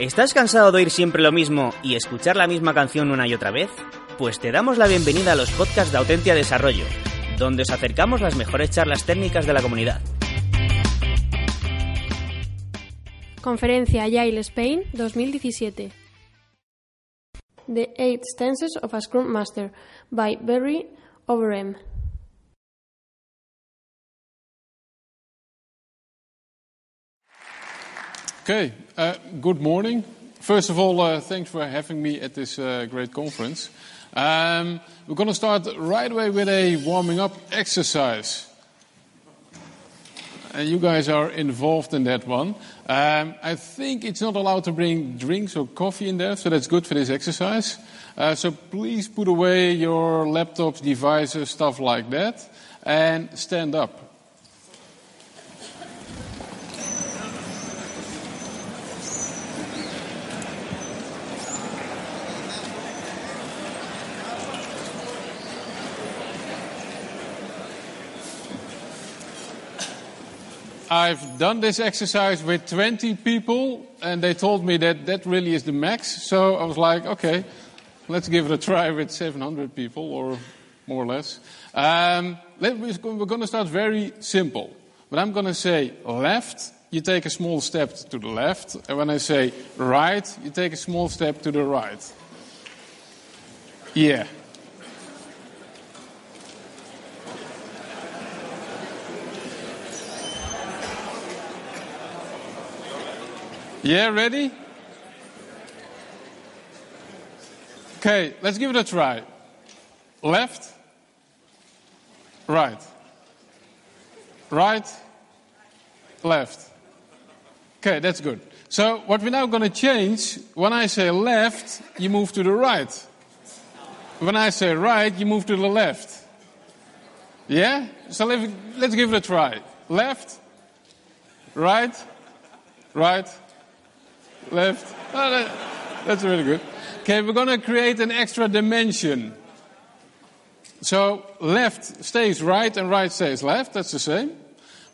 ¿Estás cansado de oír siempre lo mismo y escuchar la misma canción una y otra vez? Pues te damos la bienvenida a los podcasts de Autentia Desarrollo, donde os acercamos las mejores charlas técnicas de la comunidad. Conferencia Agile Spain 2017. The Eight Stances of a Scrum Master by Barry Overeem. Okay, uh, good morning. First of all, uh, thanks for having me at this uh, great conference. Um, we're going to start right away with a warming up exercise. And you guys are involved in that one. Um, I think it's not allowed to bring drinks or coffee in there, so that's good for this exercise. So please put away your laptops, devices, stuff like that, and stand up. I've done this exercise with 20 people, and they told me that that really is the max. So I was like, okay, let's give it a try with 700 people, or more or less. Um, let, we're going to start very simple. When I'm going to say left, you take a small step to the left, and when I say right, you take a small step to the right. Yeah. Yeah, ready? Okay, let's give it a try. Left, right, right, left. Okay, that's good. So, what we're now going to change, when I say left, you move to the right. When I say right, you move to the left. Yeah? So, let's give it a try. Left, right, right, left. Oh, that, that's really good. Okay, we're going to create an extra dimension. So left stays right and right stays left. That's the same.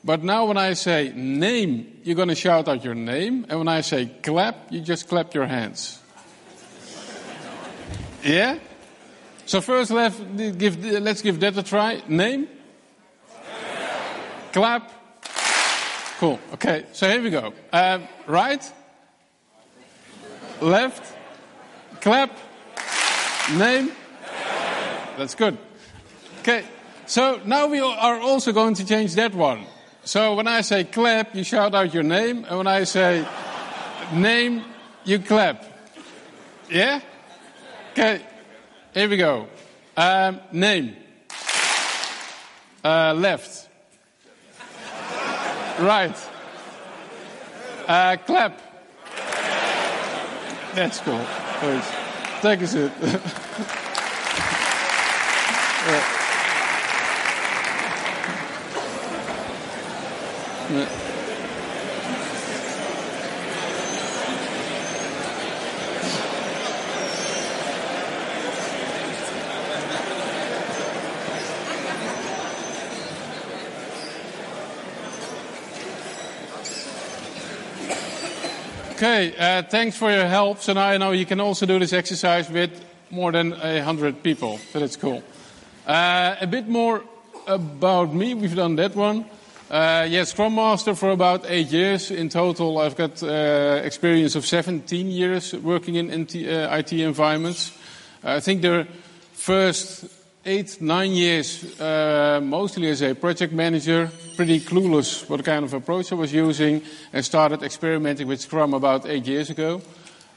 But now when I say name, you're going to shout out your name. And when I say clap, you just clap your hands. yeah? So first left, give, let's give that a try. Name? Clap. Cool. Okay, so here we go. Um, right? Left, clap, name. That's good. Okay, so now we are also going to change that one. So when I say clap, you shout out your name, and when I say name, you clap. Yeah? Okay, here we go. Um, name. Uh, left. Right. Uh, clap. That's cool. Thanks. Thank you, seat. yeah. Yeah. Okay, uh, thanks for your help. So now I know you can also do this exercise with more than a hundred people. So that's cool. Uh, a bit more about me. We've done that one. Uh, yes, Scrum Master for about eight years in total. I've got uh, experience of 17 years working in IT, uh, environments. I think the first eight, nine years, uh, mostly as a project manager, pretty clueless what kind of approach I was using, and started experimenting with Scrum about eight years ago.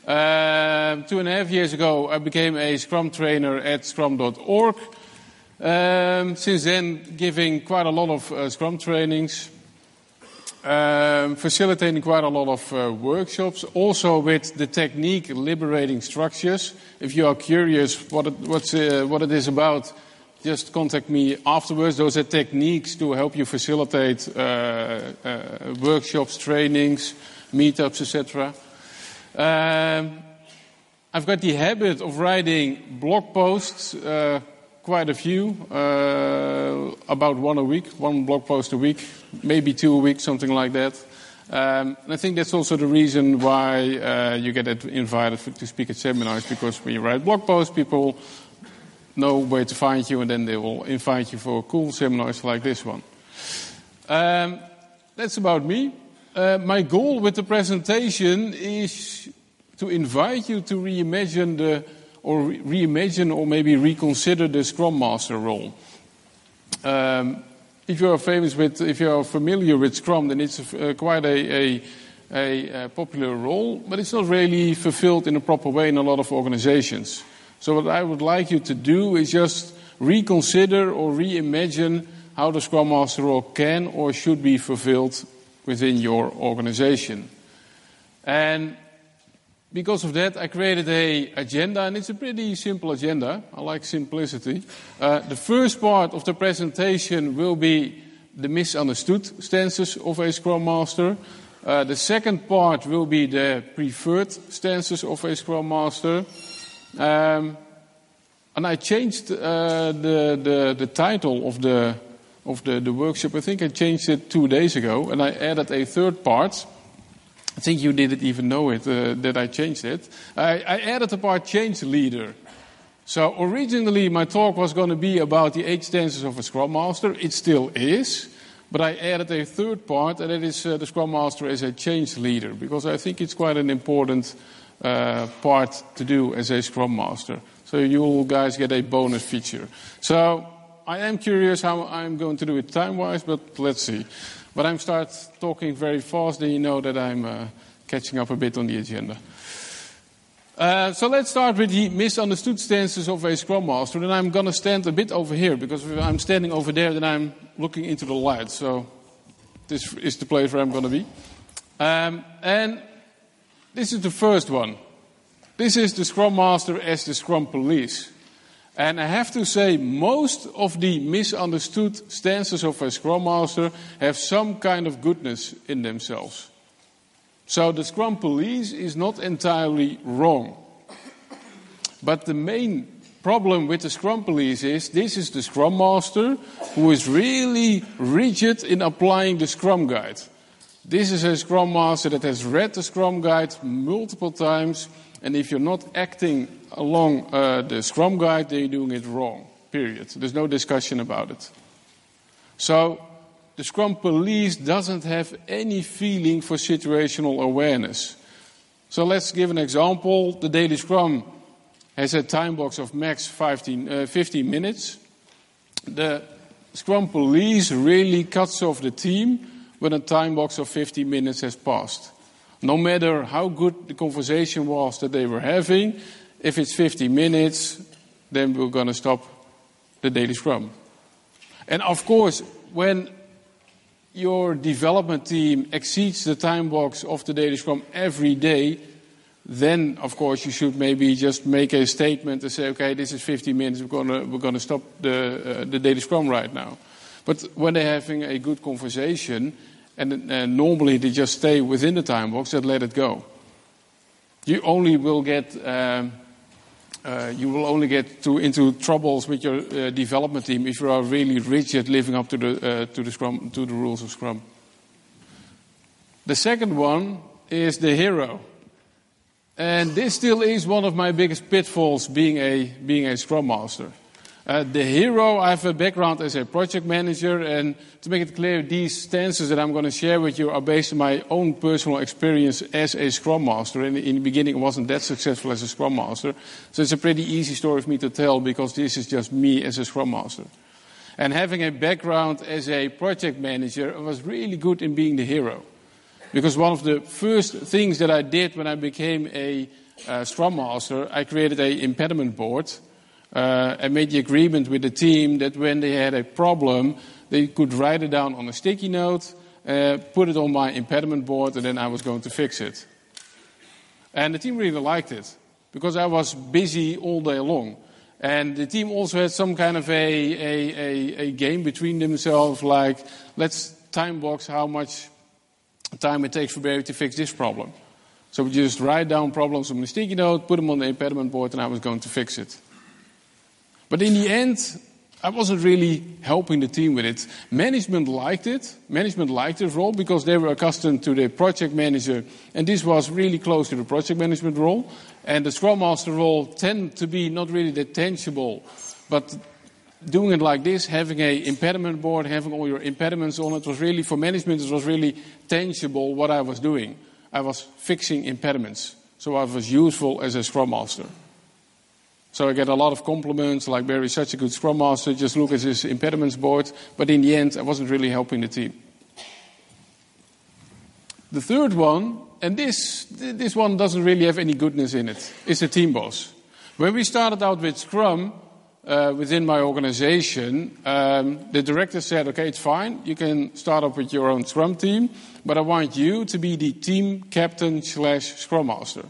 Uh, two and a half years ago, I became a Scrum trainer at scrum.org. Um, since then, giving quite a lot of uh, Scrum trainings, um, facilitating quite a lot of uh, workshops, also with the technique liberating structures. If you are curious what it, uh, what it is about, just contact me afterwards. Those are techniques to help you facilitate uh, uh, workshops, trainings, meetups, etc. Um, I've got the habit of writing blog posts, uh, quite a few, uh, about one a week, one blog post a week, maybe two a week, something like that. Um, and I think that's also the reason why uh, you get invited to speak at seminars, because when you write blog posts, people know where to find you, and then they will invite you for cool seminars like this one. Um, that's about me. Uh, my goal with the presentation is to invite you to reimagine the, or reimagine, or maybe reconsider the Scrum Master role. Um, if you are famous with, if you are familiar with Scrum, then it's uh, quite a, a, a, popular role, but it's not really fulfilled in a proper way in a lot of organizations. So what I would like you to do is just reconsider or reimagine how the Scrum Master role can or should be fulfilled within your organization. And because of that, I created a agenda, and it's a pretty simple agenda. I like simplicity. Uh, the first part of the presentation will be the misunderstood stances of a Scrum Master. Uh, the second part will be the preferred stances of a Scrum Master. Um, and I changed uh, the, the, the, title of the, of the, the workshop. I think I changed it two days ago, and I added a third part. I think you didn't even know it, uh, that I changed it. I, I added the part change leader. So originally my talk was going to be about the eight stances of a Scrum Master. It still is. But I added a third part, and it is uh, the Scrum Master as a change leader, because I think it's quite an important uh, part to do as a Scrum Master. So you guys get a bonus feature. So I am curious how I'm going to do it time-wise, but let's see. But I'm start talking very fast, then you know that I'm uh, catching up a bit on the agenda. Uh, so let's start with the misunderstood stances of a Scrum Master. And I'm going to stand a bit over here, because if I'm standing over there, then I'm looking into the light. So this is the place where I'm going to be. Um, and this is the first one. This is the Scrum Master as the Scrum Police. And I have to say, most of the misunderstood stances of a Scrum Master have some kind of goodness in themselves. So the Scrum Police is not entirely wrong. But the main problem with the Scrum Police is this is the Scrum Master who is really rigid in applying the Scrum Guide. This is a Scrum Master that has read the Scrum Guide multiple times and if you're not acting along uh, the Scrum Guide, then you're doing it wrong. Period. There's no discussion about it. So, the Scrum Police doesn't have any feeling for situational awareness. So, let's give an example. The Daily Scrum has a time box of max 15, uh, 15 minutes. The Scrum Police really cuts off the team when a time box of 15 minutes has passed. No matter how good the conversation was that they were having, if it's 50 minutes, then we're going to stop the daily scrum. And of course, when your development team exceeds the time box of the daily scrum every day, then of course you should maybe just make a statement and say, okay, this is 50 minutes, we're going to, we're going to stop the, uh, the daily scrum right now. But when they're having a good conversation, and uh, normally they just stay within the time box and let it go. You only will get um, uh, you will only get to, into troubles with your uh, development team if you are really rigid, living up to the uh, to the Scrum to the rules of Scrum. The second one is the hero, and this still is one of my biggest pitfalls being a being a Scrum Master. Uh, the hero, I have a background as a project manager, and to make it clear, these stances that I'm going to share with you are based on my own personal experience as a Scrum Master. And in the beginning, I wasn't that successful as a Scrum Master, so it's a pretty easy story for me to tell because this is just me as a Scrum Master. And having a background as a project manager, I was really good in being the hero. Because one of the first things that I did when I became a uh, Scrum Master, I created a impediment board uh, I made the agreement with the team that when they had a problem, they could write it down on a sticky note, uh, put it on my impediment board, and then I was going to fix it. And the team really liked it because I was busy all day long. And the team also had some kind of a, a, a, a game between themselves, like, let's time box how much time it takes for Barry to fix this problem. So we just write down problems on a sticky note, put them on the impediment board, and I was going to fix it. But in the end, I wasn't really helping the team with it. Management liked it. Management liked the role because they were accustomed to the project manager, and this was really close to the project management role. And the Scrum Master role tend to be not really that tangible, but doing it like this, having a impediment board, having all your impediments on it, was really for management. It was really tangible what I was doing. I was fixing impediments, so I was useful as a Scrum Master. So I get a lot of compliments, like Barry's such a good Scrum Master, just look at his impediments board. But in the end, I wasn't really helping the team. The third one, and this, this one doesn't really have any goodness in it, is the team boss. When we started out with Scrum, uh, within my organization, um, the director said, okay, it's fine. You can start up with your own Scrum team, but I want you to be the team captain slash Scrum Master.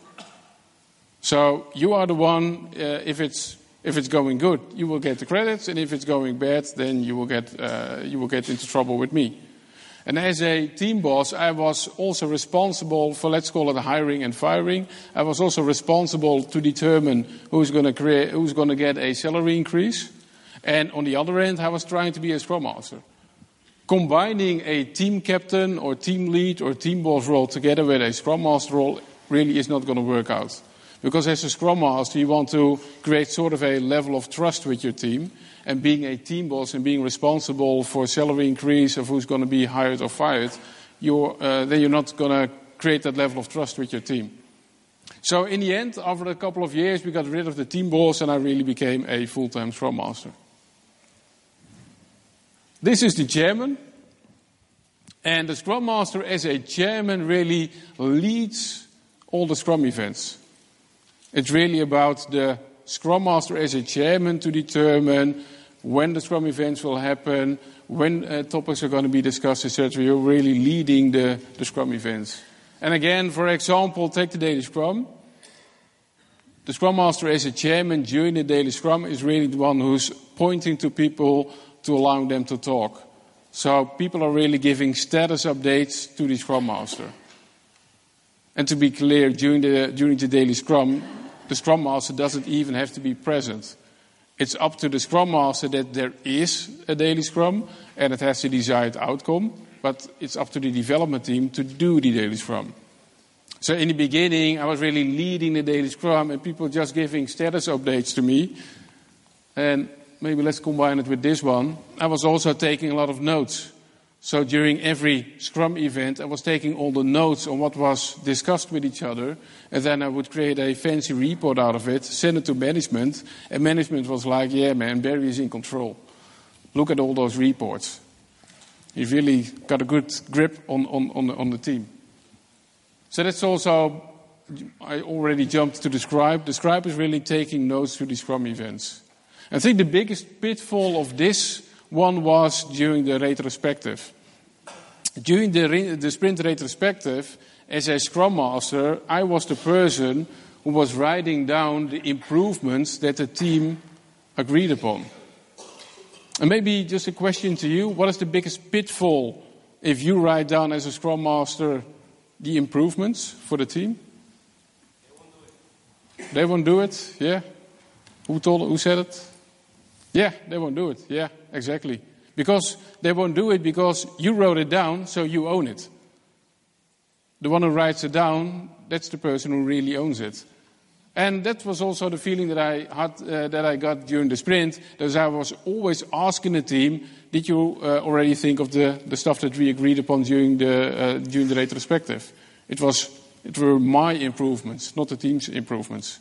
So you are the one, uh, if, it's, if it's going good, you will get the credits, and if it's going bad, then you will get, uh, you will get into trouble with me. And as a team boss, I was also responsible for, let's call it hiring and firing. I was also responsible to determine who's going to create, who's going to get a salary increase. And on the other end, I was trying to be a scrum master. Combining a team captain or team lead or team boss role together with a scrum master role really is not going to work out. Because as a scrum master, you want to create sort of a level of trust with your team. And being a team boss and being responsible for salary increase of who's going to be hired or fired, you're, uh, then you're not going to create that level of trust with your team. So in the end, after a couple of years, we got rid of the team boss and I really became a full-time scrum master. This is the chairman. And the scrum master as a chairman really leads all the scrum events. It's really about the Scrum Master as a chairman to determine when the Scrum events will happen, when uh, topics are going to be discussed, etc. You're really leading the, the Scrum events. And again, for example, take the Daily Scrum. The Scrum Master as a chairman during the Daily Scrum is really the one who's pointing to people to allow them to talk. So people are really giving status updates to the Scrum Master. And to be clear, during the, during the daily scrum, the Scrum Master doesn't even have to be present. It's up to the Scrum Master that there is a daily Scrum and it has the desired outcome, but it's up to the development team to do the daily Scrum. So in the beginning, I was really leading the daily Scrum and people just giving status updates to me. And maybe let's combine it with this one. I was also taking a lot of notes. So during every Scrum event, I was taking all the notes on what was discussed with each other, and then I would create a fancy report out of it, send it to management, and management was like, yeah, man, Barry is in control. Look at all those reports. He really got a good grip on, on, on, the, on the team. So that's also, I already jumped to the scribe. The scribe is really taking notes to the Scrum events. I think the biggest pitfall of this one was during the retrospective. During the, the sprint retrospective, as a Scrum Master, I was the person who was writing down the improvements that the team agreed upon. And maybe just a question to you what is the biggest pitfall if you write down as a Scrum Master the improvements for the team? They won't do it, yeah? Who told who said it? Yeah, they won't do it. Yeah, exactly. Because they won't do it because you wrote it down, so you own it. The one who writes it down, that's the person who really owns it. And that was also the feeling that I had, uh, that I got during the sprint. That I was always asking the team, "Did you uh, already think of the, the stuff that we agreed upon during the uh, during the retrospective?" It was it were my improvements, not the team's improvements.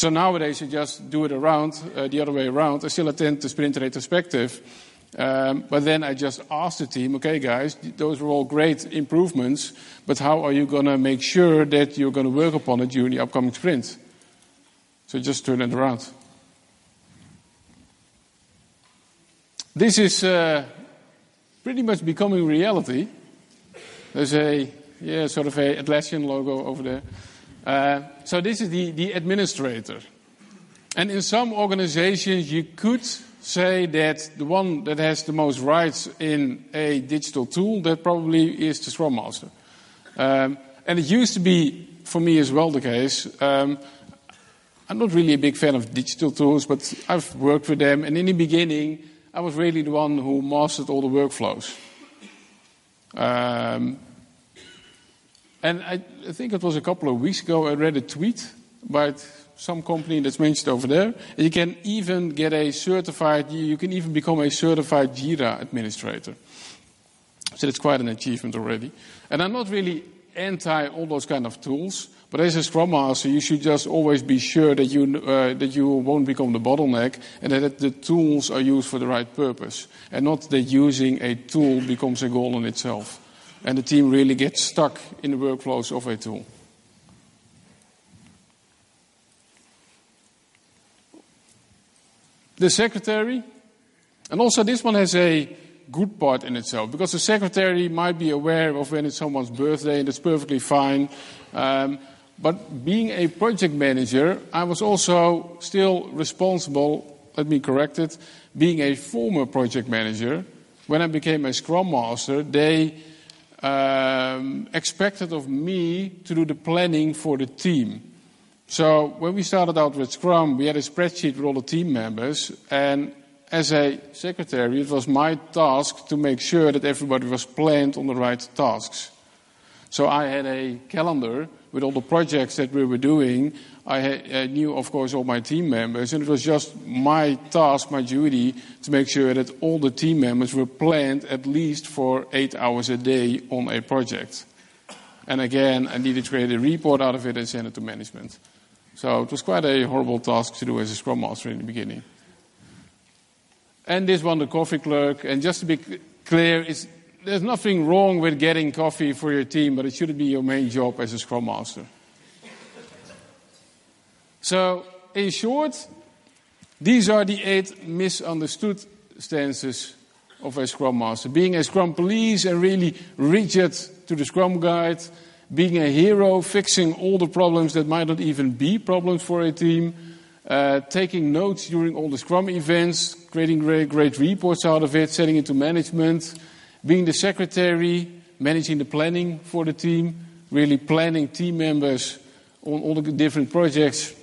So nowadays, you just do it around, uh, the other way around. I still attend the sprint retrospective. Um, but then I just asked the team, okay, guys, those were all great improvements, but how are you going to make sure that you're going to work upon it during the upcoming sprint? So just turn it around. This is uh, pretty much becoming reality. There's a, yeah, sort of a Atlassian logo over there. Uh, so this is the, the administrator. And in some organizations, you could say that the one that has the most rights in a digital tool, that probably is the Scrum Master. Um, and it used to be, for me as well, the case. Um, I'm not really a big fan of digital tools, but I've worked with them. And in the beginning, I was really the one who mastered all the workflows. Um, and I, I think it was a couple of weeks ago, I read a tweet about some company that's mentioned over there. You can even get a certified, you can even become a certified Jira administrator. So that's quite an achievement already. And I'm not really anti all those kind of tools, but as a Scrum Master, you should just always be sure that you, uh, that you won't become the bottleneck and that the tools are used for the right purpose. And not that using a tool becomes a goal in itself. And the team really gets stuck in the workflows of a tool. The secretary, and also this one has a good part in itself because the secretary might be aware of when it's someone's birthday and it's perfectly fine. Um, but being a project manager, I was also still responsible, let me correct it, being a former project manager. When I became a Scrum Master, they um, expected of me to do the planning for the team. So when we started out with Scrum, we had a spreadsheet with all the team members, and as a secretary, it was my task to make sure that everybody was planned on the right tasks. So I had a calendar with all the projects that we were doing. I, I, uh, knew, of course, all my team members, and it was just my task, my duty, to make sure that all the team members were planned at least for eight hours a day on a project. And again, I needed to create a report out of it and send it to management. So it was quite a horrible task to do as a Scrum Master in the beginning. And this one, the coffee clerk. And just to be clear, there's nothing wrong with getting coffee for your team, but it shouldn't be your main job as a Scrum Master. So, in short, these are the eight misunderstood stances of a Scrum Master. Being a Scrum police and really rigid to the Scrum Guide, being a hero, fixing all the problems that might not even be problems for a team, uh, taking notes during all the Scrum events, creating great, great reports out of it, setting it to management, being the secretary, managing the planning for the team, really planning team members on all the different projects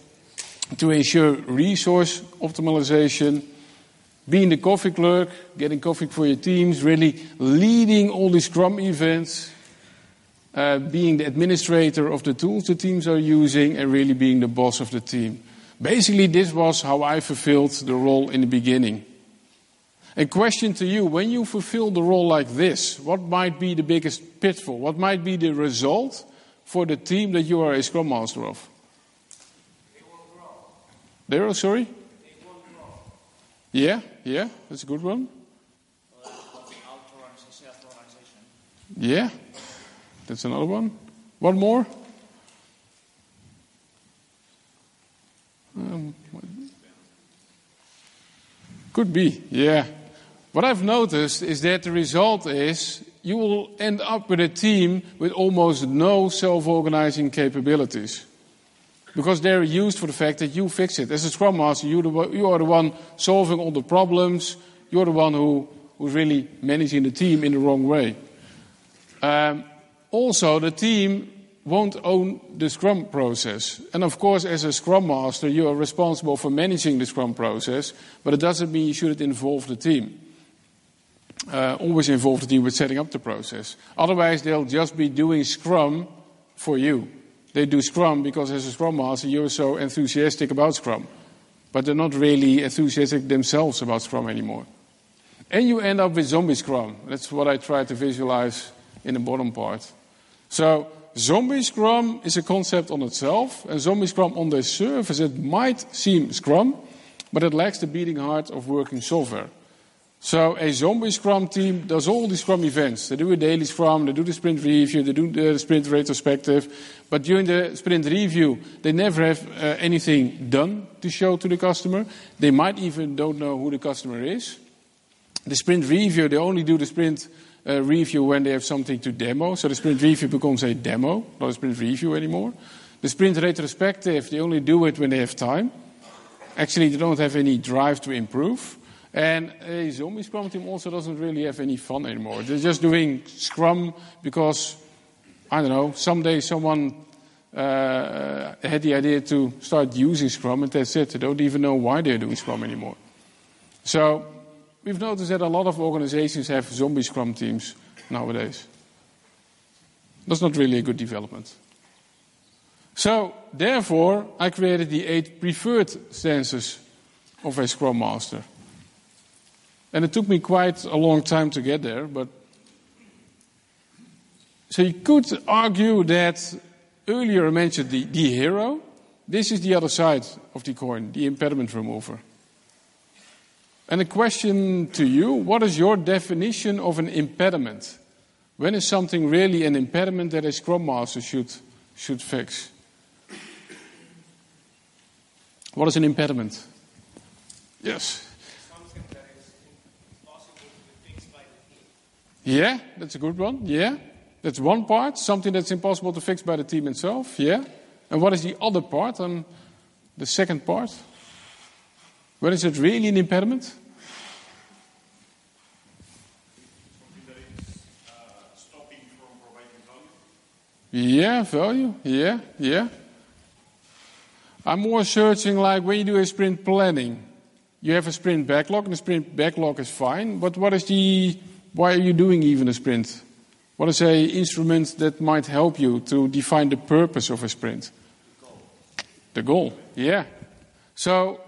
to ensure resource optimization, being the coffee clerk, getting coffee for your teams, really leading all these Scrum events, uh, being the administrator of the tools the teams are using, and really being the boss of the team. Basically, this was how I fulfilled the role in the beginning. A question to you when you fulfill the role like this, what might be the biggest pitfall? What might be the result for the team that you are a scrum master of? Are sorry? Yeah, yeah, that's a good one. Yeah, that's another one. One more? Um, could be, yeah. What I've noticed is that the result is you will end up with a team with almost no self organizing capabilities. Because they're used for the fact that you fix it. As a Scrum Master, you, the, you are the one solving all the problems. You're the one who, who's really managing the team in the wrong way. Um, also, the team won't own the Scrum process. And of course, as a Scrum Master, you are responsible for managing the Scrum process, but it doesn't mean you shouldn't involve the team. Uh, always involve the team with setting up the process. Otherwise, they'll just be doing Scrum for you. They do Scrum because, as a Scrum Master, you're so enthusiastic about Scrum. But they're not really enthusiastic themselves about Scrum anymore. And you end up with zombie Scrum. That's what I try to visualize in the bottom part. So, Zombie Scrum is a concept on itself, and Zombie Scrum on the surface, it might seem Scrum, but it lacks the beating heart of working software. So a Zombie Scrum team does all the Scrum events. They do a daily Scrum, they do the sprint review, they do the sprint retrospective, but during the sprint review, they never have uh, anything done to show to the customer. They might even don't know who the customer is. The sprint review, they only do the sprint uh, review when they have something to demo. So the sprint review becomes a demo, not a sprint review anymore. The sprint retrospective, they only do it when they have time. Actually, they don't have any drive to improve. And a zombie scrum team also doesn't really have any fun anymore. They're just doing scrum because, I don't know, someday someone uh, had the idea to start using Scrum, and that's it. They don't even know why they're doing Scrum anymore. So we've noticed that a lot of organizations have zombie Scrum teams nowadays. That's not really a good development. So, therefore, I created the eight preferred stances of a Scrum Master. And it took me quite a long time to get there, but. So you could argue that earlier I mentioned the, the hero. This is the other side of the coin, the impediment remover. And a question to you what is your definition of an impediment? When is something really an impediment that a Scrum Master should, should fix? What is an impediment? Yes. Yeah, that's a good one. Yeah. That's one part, something that's impossible to fix by the team itself. Yeah. And what is the other part? And the second part? When is it really an impediment? Yeah, value. Yeah, yeah. I'm more searching like when you do a sprint planning, you have a sprint backlog, and the sprint backlog is fine, but what is the, why are you doing even a sprint? What is a instrument that might help you to define the purpose of a sprint? The goal, yeah. So,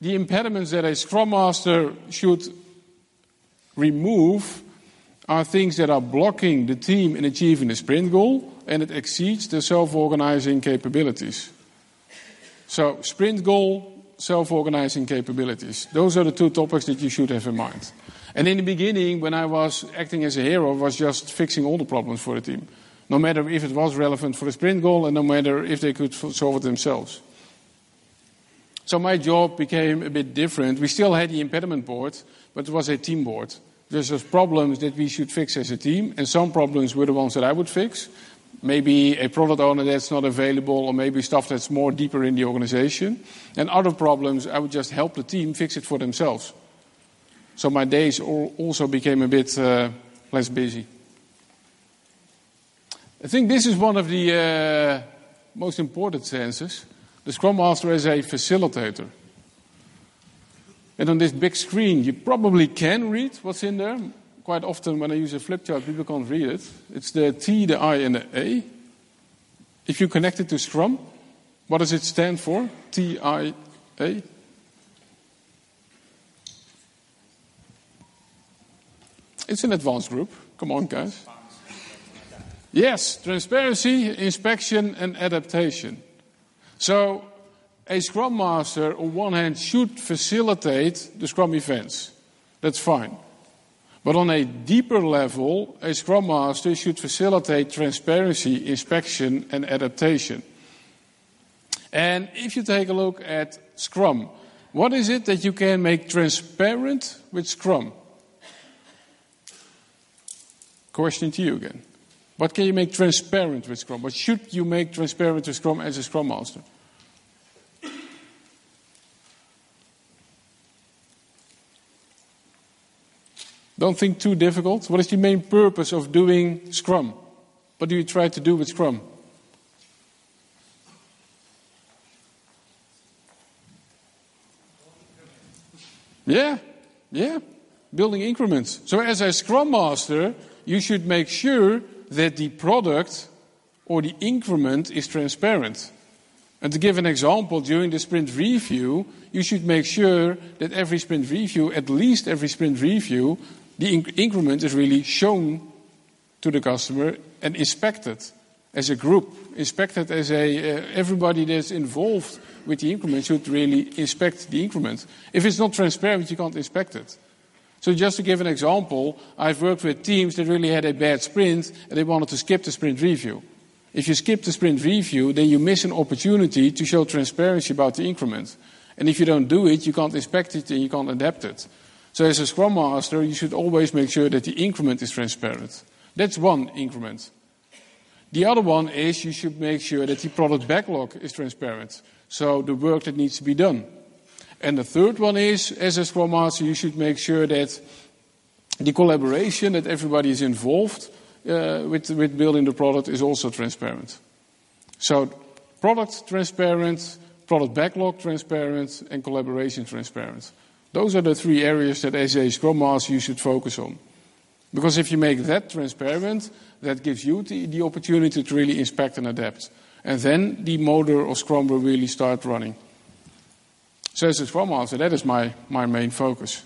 the impediments that a Scrum Master should remove are things that are blocking the team in achieving the sprint goal and it exceeds the self organizing capabilities. So, sprint goal, self organizing capabilities. Those are the two topics that you should have in mind. And in the beginning, when I was acting as a hero, I was just fixing all the problems for the team. No matter if it was relevant for the sprint goal and no matter if they could solve it themselves. So my job became a bit different. We still had the impediment board, but it was a team board. There's just problems that we should fix as a team, and some problems were the ones that I would fix. Maybe a product owner that's not available, or maybe stuff that's more deeper in the organization. And other problems, I would just help the team fix it for themselves. So my days also became a bit uh, less busy. I think this is one of the uh, most important senses. The Scrum Master is a facilitator. And on this big screen, you probably can read what's in there. Quite often, when I use a flip chart, people can't read it. It's the T, the I, and the A. If you connect it to Scrum, what does it stand for? T, I, A? It's an advanced group. Come on, guys. Yes, transparency, inspection, and adaptation. So, a Scrum Master, on one hand, should facilitate the Scrum events. That's fine. But on a deeper level, a Scrum Master should facilitate transparency, inspection, and adaptation. And if you take a look at Scrum, what is it that you can make transparent with Scrum? Question to you again. What can you make transparent with Scrum? What should you make transparent with Scrum as a Scrum Master? Don't think too difficult. What is the main purpose of doing Scrum? What do you try to do with Scrum? Yeah, yeah, building increments. So, as a Scrum Master, you should make sure that the product or the increment is transparent. And to give an example, during the sprint review, you should make sure that every sprint review, at least every sprint review, the inc- increment is really shown to the customer and inspected as a group, inspected as a uh, everybody that's involved with the increment should really inspect the increment. If it's not transparent, you can't inspect it. So just to give an example, I've worked with teams that really had a bad sprint and they wanted to skip the sprint review. If you skip the sprint review, then you miss an opportunity to show transparency about the increment. And if you don't do it, you can't inspect it and you can't adapt it. So as a Scrum Master, you should always make sure that the increment is transparent. That's one increment. The other one is you should make sure that the product backlog is transparent. So the work that needs to be done. And the third one is, as a Scrum Master, you should make sure that the collaboration, that everybody is involved uh, with, with building the product, is also transparent. So product transparent, product backlog transparent, and collaboration transparent. Those are the three areas that as a Scrum Master you should focus on. Because if you make that transparent, that gives you the, the opportunity to really inspect and adapt. And then the motor of Scrum will really start running. So as a Scrum Master, that is my, my main focus.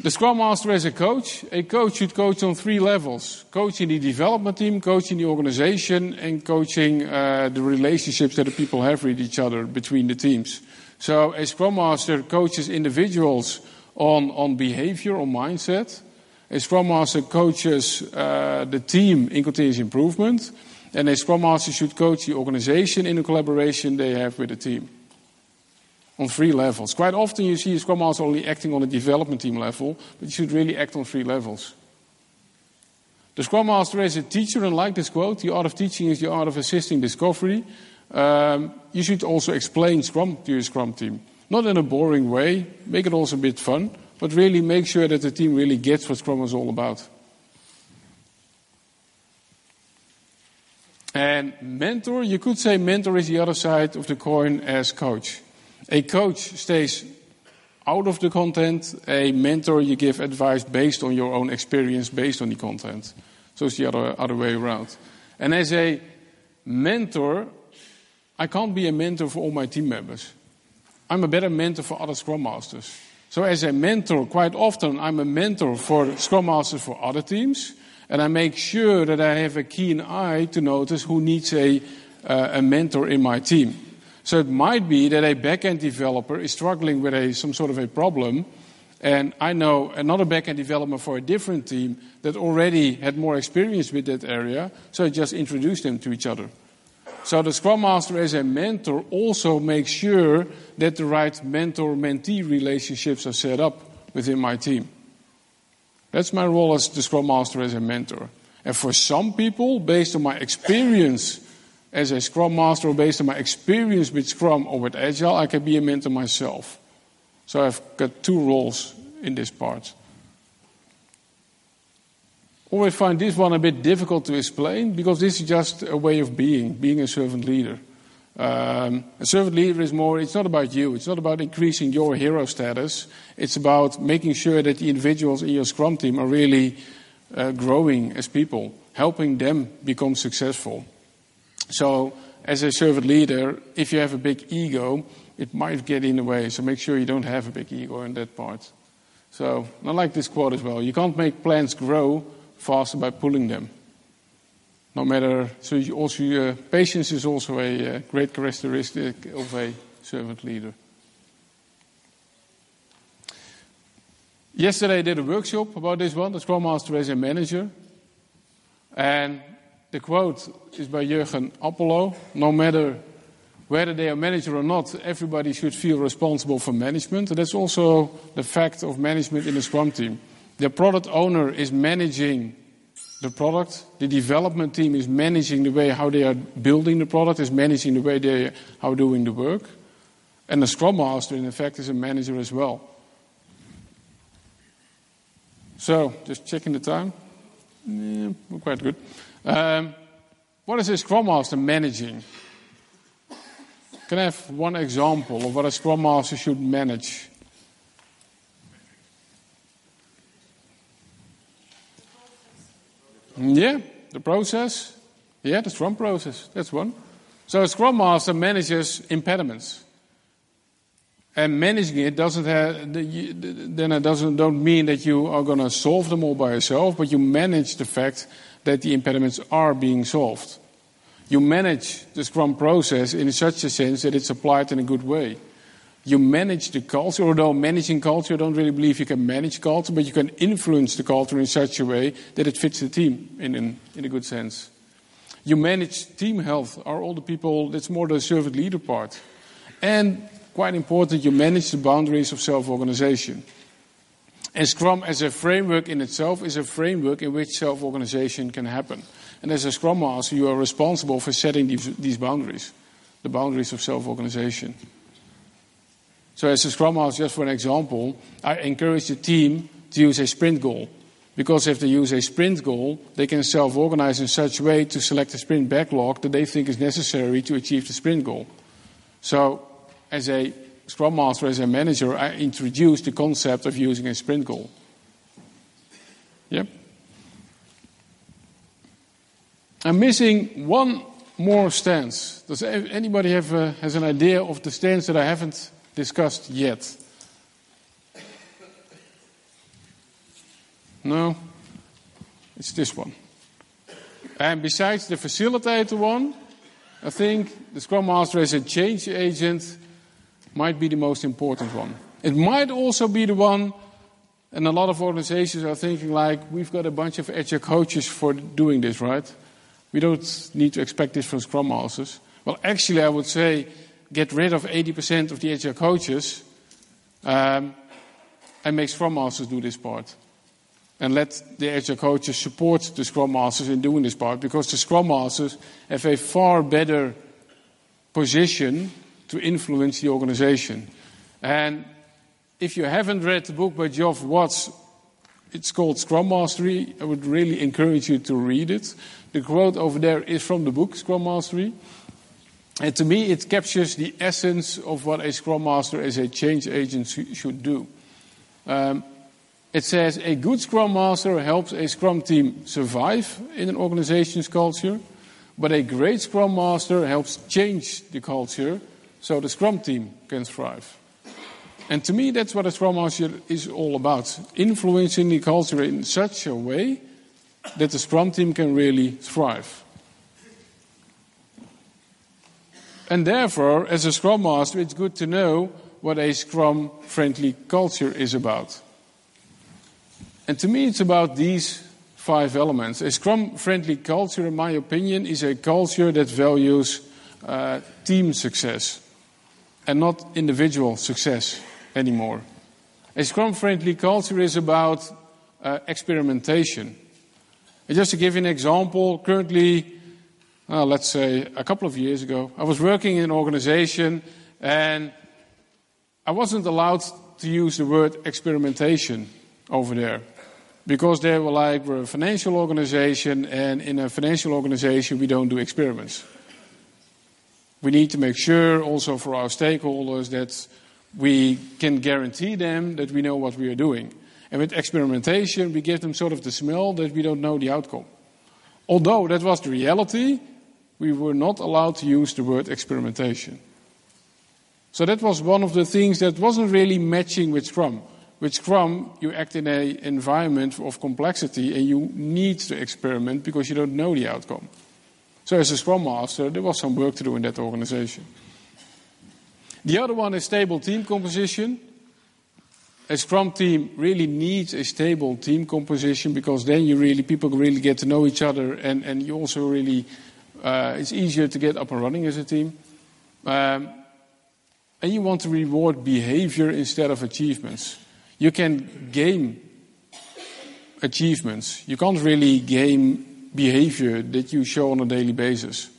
The Scrum Master as a coach, a coach should coach on three levels. Coaching the development team, coaching the organization, and coaching uh, the relationships that the people have with each other between the teams. So a Scrum Master coaches individuals on, on behavior, on mindset. A Scrum Master coaches uh, the team in continuous improvement. And a Scrum Master should coach the organization in the collaboration they have with the team. On three levels. Quite often you see a Scrum Master only acting on the development team level, but you should really act on three levels. The Scrum Master is a teacher, and like this quote, the art of teaching is the art of assisting discovery. Um, you should also explain Scrum to your Scrum team. Not in a boring way, make it also a bit fun, but really make sure that the team really gets what Scrum is all about. And mentor, you could say mentor is the other side of the coin as coach. A coach stays out of the content, a mentor, you give advice based on your own experience, based on the content. So it's the other, other way around. And as a mentor, I can't be a mentor for all my team members. I'm a better mentor for other Scrum Masters. So, as a mentor, quite often I'm a mentor for Scrum Masters for other teams, and I make sure that I have a keen eye to notice who needs a, uh, a mentor in my team. So, it might be that a backend developer is struggling with a, some sort of a problem, and I know another backend developer for a different team that already had more experience with that area, so I just introduce them to each other. So the Scrum Master as a mentor also makes sure that the right mentor-mentee relationships are set up within my team. That's my role as the Scrum Master as a mentor. And for some people, based on my experience as a Scrum Master or based on my experience with Scrum or with Agile, I can be a mentor myself. So I've got two roles in this part always find this one a bit difficult to explain because this is just a way of being, being a servant leader. Um, a servant leader is more, it's not about you, it's not about increasing your hero status, it's about making sure that the individuals in your Scrum team are really uh, growing as people, helping them become successful. So, as a servant leader, if you have a big ego, it might get in the way, so make sure you don't have a big ego in that part. So, I like this quote as well. You can't make plants grow faster by pulling them. No matter, so you also uh, patience is also a uh, great characteristic of a servant leader. Yesterday I did a workshop about this one, the Scrum Master as a manager. And the quote is by Jürgen Appelo. No matter whether they are manager or not, everybody should feel responsible for management. And that's also the fact of management in a Scrum team. The product owner is managing the product. The development team is managing the way how they are building the product, is managing the way they are doing the work. And the Scrum Master, in effect, is a manager as well. So, just checking the time. Yeah, quite good. Um, what is a Scrum Master managing? Can I have one example of what a Scrum Master should manage? Yeah, the process. Yeah, the Scrum process. That's one. So a Scrum Master manages impediments. And managing it doesn't have, then it doesn't don't mean that you are going to solve them all by yourself, but you manage the fact that the impediments are being solved. You manage the Scrum process in such a sense that it's applied in a good way you manage the culture, although managing culture, I don't really believe you can manage culture, but you can influence the culture in such a way that it fits the team in, in, in a good sense. You manage team health, are all the people, that's more the servant leader part. And quite important, you manage the boundaries of self organization. And Scrum, as a framework in itself, is a framework in which self organization can happen. And as a Scrum Master, you are responsible for setting these, these boundaries, the boundaries of self organization. So, as a Scrum Master, just for an example, I encourage the team to use a sprint goal. Because if they use a sprint goal, they can self organize in such a way to select a sprint backlog that they think is necessary to achieve the sprint goal. So, as a Scrum Master, as a manager, I introduced the concept of using a sprint goal. Yep. I'm missing one more stance. Does anybody have a, has an idea of the stance that I haven't discussed yet? No? It's this one. And besides the facilitator one, I think the Scrum Master as a change agent might be the most important one. It might also be the one, and a lot of organizations are thinking like, we've got a bunch of agile coaches for doing this, right? We don't need to expect this from Scrum Masters. Well, actually, I would say get rid of 80% of the agile coaches um, and make Scrum Masters do this part and let the agile coaches support the scrum masters in doing this part because the scrum masters have a far better position to influence the organization. And if you haven't read the book by Geoff Watts, it's called Scrum Mastery. I would really encourage you to read it. The quote over there is from the book Scrum Mastery. And to me, it captures the essence of what a Scrum Master as a change agent should do. Um, it says a good Scrum Master helps a Scrum team survive in an organization's culture, but a great Scrum Master helps change the culture so the Scrum team can thrive. And to me, that's what a Scrum Master is all about influencing the culture in such a way that the Scrum team can really thrive. And therefore, as a Scrum Master, it's good to know what a Scrum friendly culture is about. And to me, it's about these five elements. A Scrum friendly culture, in my opinion, is a culture that values uh, team success and not individual success anymore. A Scrum friendly culture is about uh, experimentation. And just to give you an example, currently, uh, let's say a couple of years ago, I was working in an organization and I wasn't allowed to use the word experimentation over there because they were like, we're a financial organization, and in a financial organization, we don't do experiments. We need to make sure also for our stakeholders that we can guarantee them that we know what we are doing. And with experimentation, we give them sort of the smell that we don't know the outcome. Although that was the reality, we were not allowed to use the word experimentation. So that was one of the things that wasn't really matching with Scrum. With Scrum, you act in an environment of complexity and you need to experiment because you don't know the outcome. So, as a Scrum Master, there was some work to do in that organization. The other one is stable team composition. A Scrum team really needs a stable team composition because then you really people really get to know each other and, and you also really it's easier to get up and running as a team. Um, and you want to reward behavior instead of achievements. You can game achievements. You can't really game behavior that you show on a daily basis.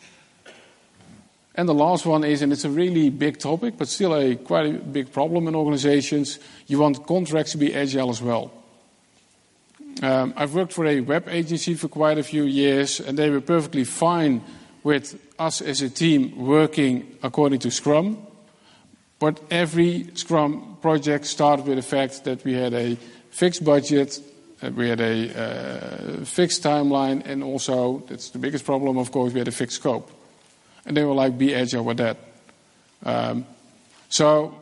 And the last one is, and it's a really big topic, but still a quite a big problem in organizations. You want contracts to be agile as well. Um, I've worked for a web agency for quite a few years, and they were perfectly fine with us as a team working according to Scrum. But every Scrum project started with the fact that we had a fixed budget, we had a uh, fixed timeline, and also, that's the biggest problem, of course, we had a fixed scope. And they were like, be agile with that. Um, so,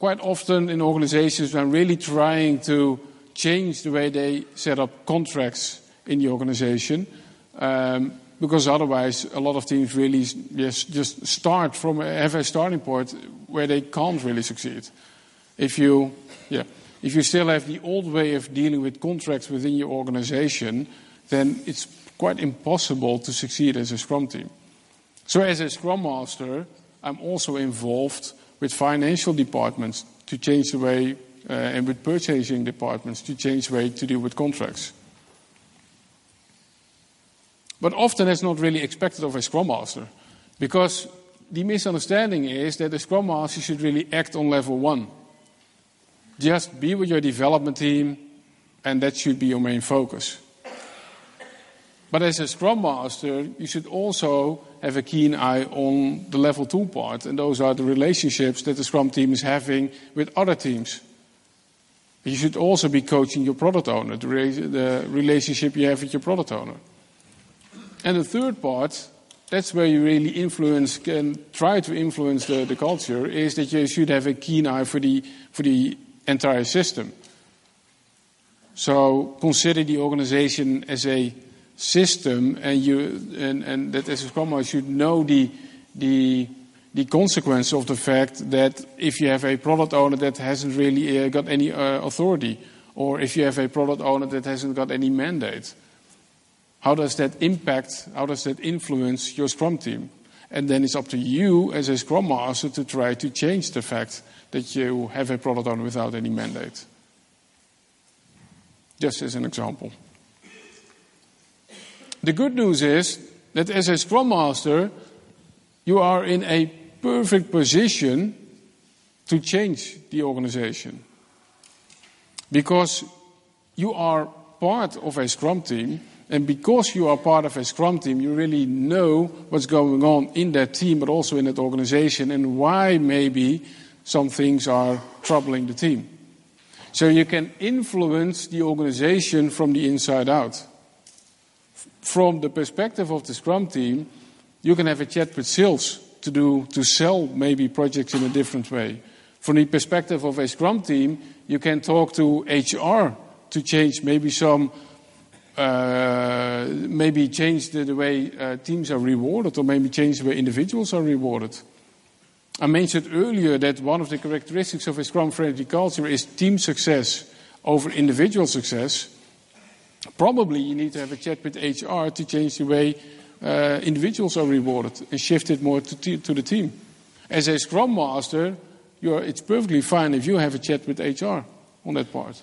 quite often in organizations, I'm really trying to change the way they set up contracts in the organization. Um, because otherwise a lot of teams really yes, just start from have a starting point where they can't really succeed. If you, yeah, if you still have the old way of dealing with contracts within your organization, then it's quite impossible to succeed as a Scrum team. So, as a Scrum Master, I'm also involved with financial departments to change the way, Uh, and with purchasing departments to change the way to deal with contracts. But often that's not really expected of a Scrum Master. Because the misunderstanding is that a Scrum Master should really act on level one. Just be with your development team And that should be your main focus. But as a Scrum Master, you should also have a keen eye on the level two part, and those are the relationships that the Scrum team is having with other teams. You should also be coaching your product owner, the, relationship you have with your product owner. And the third part, that's where you really influence, can try to influence the, the culture, is that you should have a keen eye for the, for the entire system. So consider the organization as a system, and you and, and that as a scrum master should know the the the consequence of the fact that if you have a product owner that hasn't really uh, got any uh, authority, or if you have a product owner that hasn't got any mandate, how does that impact? How does that influence your scrum team? And then it's up to you as a scrum master to try to change the fact that you have a product owner without any mandate. Just as an example. The good news is that as a Scrum Master, you are in a perfect position to change the organization. Because you are part of a Scrum team, and because you are part of a Scrum team, you really know what's going on in that team, but also in that organization, and why maybe some things are troubling the team. So you can influence the organization from the inside out from the perspective of the Scrum team, you can have a chat with sales to do to sell maybe projects in a different way. From the perspective of a Scrum team, you can talk to HR to change maybe some, uh, maybe change the, the way uh, teams are rewarded, or maybe change the way individuals are rewarded. I mentioned earlier that one of the characteristics of a Scrum-friendly culture is team success over individual success. Probably you need to have a chat with HR to change the way uh, individuals are rewarded and shifted more to, to the team. As a Scrum Master, it's perfectly fine if you have a chat with HR on that part.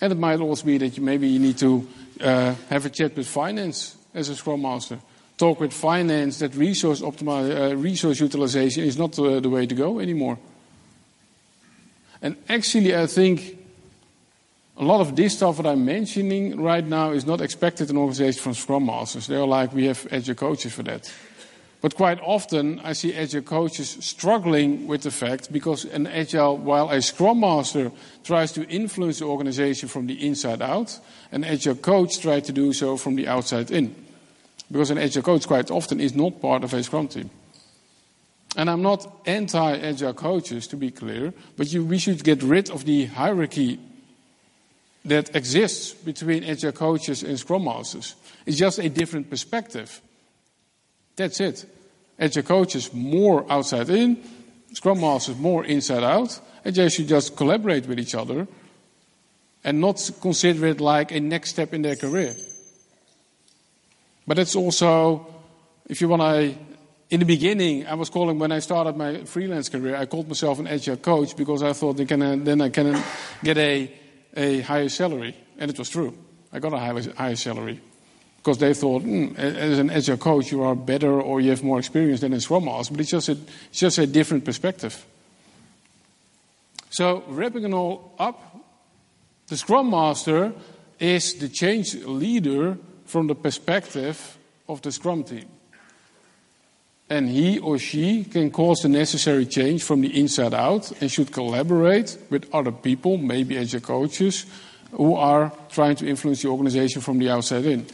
And it might also be that you, maybe you need to uh, have a chat with finance as a Scrum Master. Talk with finance that resource, optimi- uh, resource utilization is not the way to go anymore. And actually, I think a lot of this stuff that I'm mentioning right now is not expected in organizations from Scrum Masters. They're like, we have agile coaches for that. But quite often, I see agile coaches struggling with the fact because an agile, while a Scrum Master tries to influence the organization from the inside out, an agile coach tries to do so from the outside in. Because an agile coach quite often is not part of a Scrum team. And I'm not anti agile coaches, to be clear, but you, we should get rid of the hierarchy that exists between agile coaches and scrum masters. It's just a different perspective. That's it. Agile coaches more outside in, scrum masters more inside out, and they should just collaborate with each other and not consider it like a next step in their career. But it's also, if you want to, in the beginning, I was calling, when I started my freelance career, I called myself an agile coach because I thought then I can get a a higher salary. And it was true. I got a higher, higher salary. Because they thought, mm, as an agile coach, you are better or you have more experience than a Scrum Master. But it's just a, it's just a different perspective. So, wrapping it all up, the Scrum Master is the change leader from the perspective of the Scrum team and he or she can cause the necessary change from the inside out and should collaborate with other people, maybe as your coaches, who are trying to influence the organization from the outside in.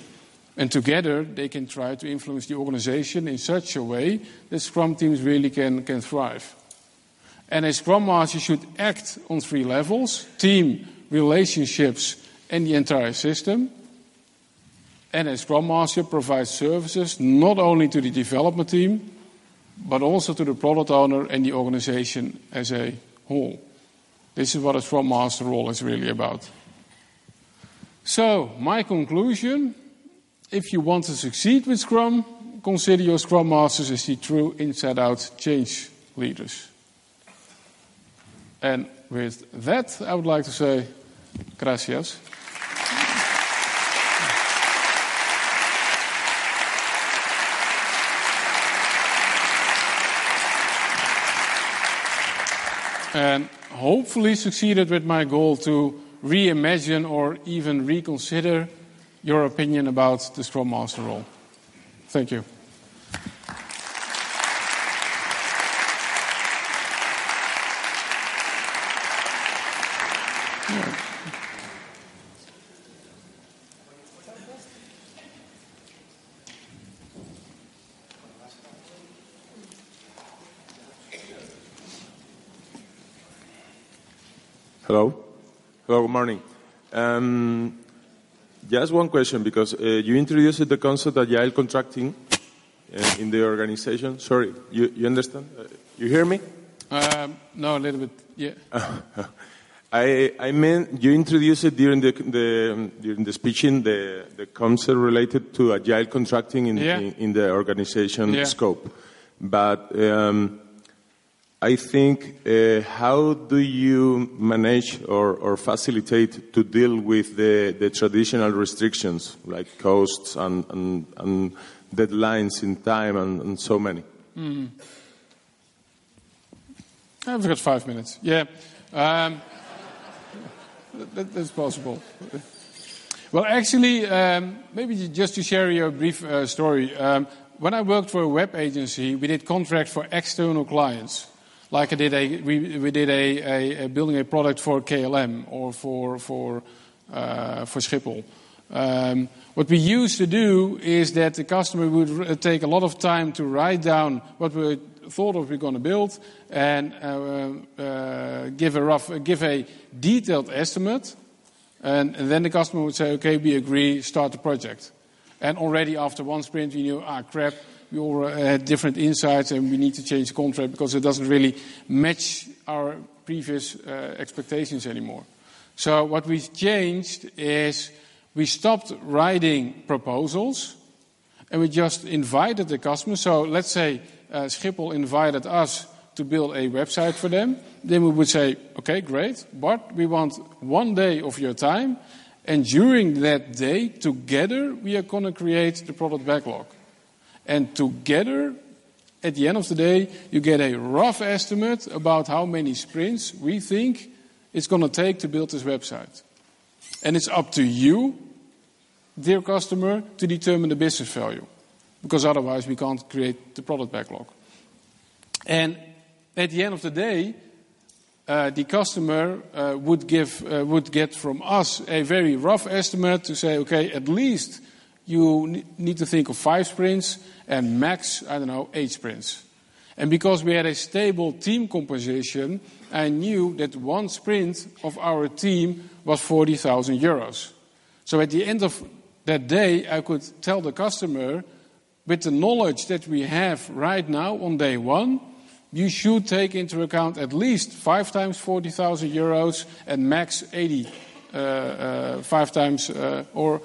And together they can try to influence the organization in such a way that Scrum teams really can, can thrive. And a Scrum Master should act on three levels team, relationships, and the entire system. And a Scrum Master provides services not only to the development team, but also to the product owner and the organization as a whole. This is what a Scrum Master role is really about. So, my conclusion if you want to succeed with Scrum, consider your Scrum Masters as the true inside out change leaders. And with that, I would like to say, gracias. And hopefully succeeded with my goal to reimagine or even reconsider your opinion about the Scrum Master role. Thank you. Hello. Hello, good morning. Um, just one question, because uh, you introduced the concept of agile contracting uh, in the organization. Sorry, you, you understand? Uh, you hear me? Um, no, a little bit, yeah. I, I meant you introduced it during the, the during the speeching the, the concept related to agile contracting in, Yeah. in, in the organization Yeah. scope, but um, I think uh, how do you manage or, or facilitate to deal with the, the traditional restrictions like costs and, and, and deadlines in time and, and so many? I've got five minutes. Yeah, um, that, that's possible. Well, actually, um, maybe just to share you a brief uh, story. Um, when I worked for a web agency, we did contracts for external clients. Like I did a, we, we did a, a, a building a product for KLM or for for uh, for Schiphol. Um, what we used to do is that the customer would take a lot of time to write down what we thought of we're going to build and uh, uh, give a rough, give a detailed estimate, and, and then the customer would say, "Okay, we agree, start the project." And already after one sprint, we knew, ah, crap, we all had different insights and we need to change the contract because it doesn't really match our previous uh, expectations anymore. So what we changed is we stopped writing proposals and we just invited the customer. So let's say uh, Schiphol invited us to build a website for them. Then we would say, okay, great, but we want one day of your time. And during that day, together, we are going to create the product backlog. And together, at the end of the day, you get a rough estimate about how many sprints we think it's going to take to build this website. And it's up to you, dear customer, to determine the business value. Because otherwise, we can't create the product backlog. And at the end of the day, uh, the customer uh, would, give, uh, would get from us a very rough estimate to say, okay, at least you ne- need to think of five sprints and max, I don't know, eight sprints. And because we had a stable team composition, I knew that one sprint of our team was 40,000 euros. So at the end of that day, I could tell the customer, with the knowledge that we have right now on day one, you should take into account at least five times 40,000 euros and max 80, uh, uh, five times, uh, or,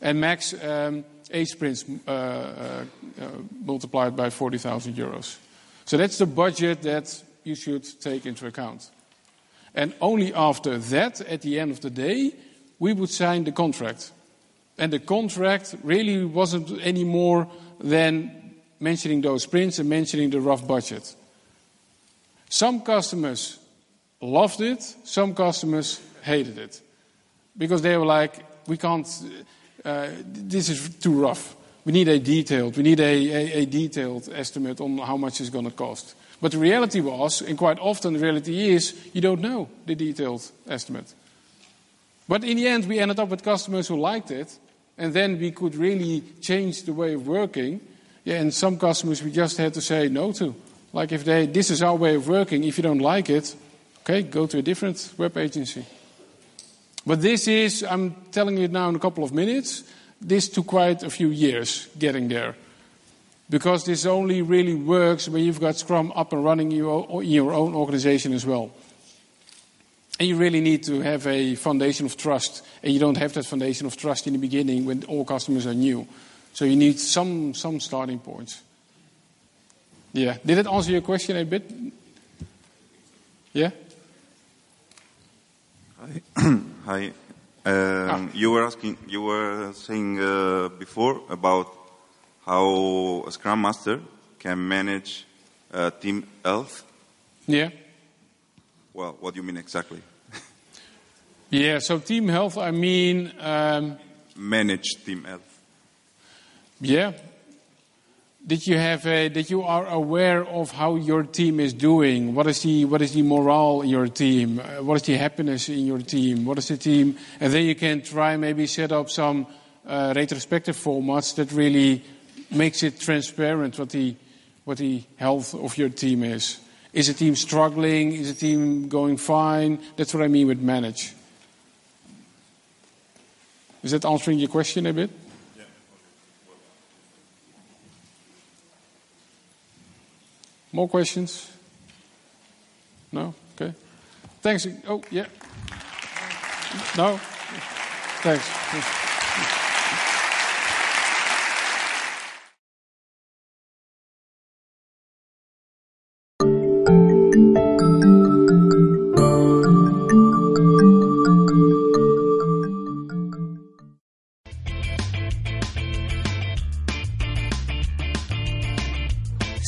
and max um, eight sprints uh, uh, uh, multiplied by 40,000 euros. So that's the budget that you should take into account. And only after that, at the end of the day, we would sign the contract. And the contract really wasn't any more than mentioning those sprints and mentioning the rough budget. Some customers loved it, some customers hated it. Because they were like, we can't, uh, this is too rough. We need a detailed, we need a, a, a detailed estimate on how much it's going to cost. But the reality was, and quite often the reality is, you don't know the detailed estimate. But in the end, we ended up with customers who liked it, and then we could really change the way of working. Yeah, and some customers we just had to say no to. Like if they, this is our way of working, if you don't like it, okay, go to a different web agency. But this is, I'm telling you now in a couple of minutes, this took quite a few years getting there. Because this only really works when you've got Scrum up and running in your, own organization as well. And you really need to have a foundation of trust. And you don't have that foundation of trust in the beginning when all customers are new. So you need some, some starting points. Yeah. Did it answer your question a bit? Yeah? Hi. Um, You were asking, you were saying uh, before about how a Scrum Master can manage uh, team health. Yeah. Well, what do you mean exactly? Yeah, so team health, I mean, um, Manage team health. yeah. That you have a, that you are aware of how your team is doing. What is the what is the morale in your team? Uh, what is the happiness in your team? What is the team? And then you can try maybe set up some uh, retrospective formats that really makes it transparent what the what the health of your team is. Is the team struggling? Is the team going fine? That's what I mean with manage. Is that answering your question a bit? More questions? No? Okay. Thanks. Oh, yeah. No? Thanks.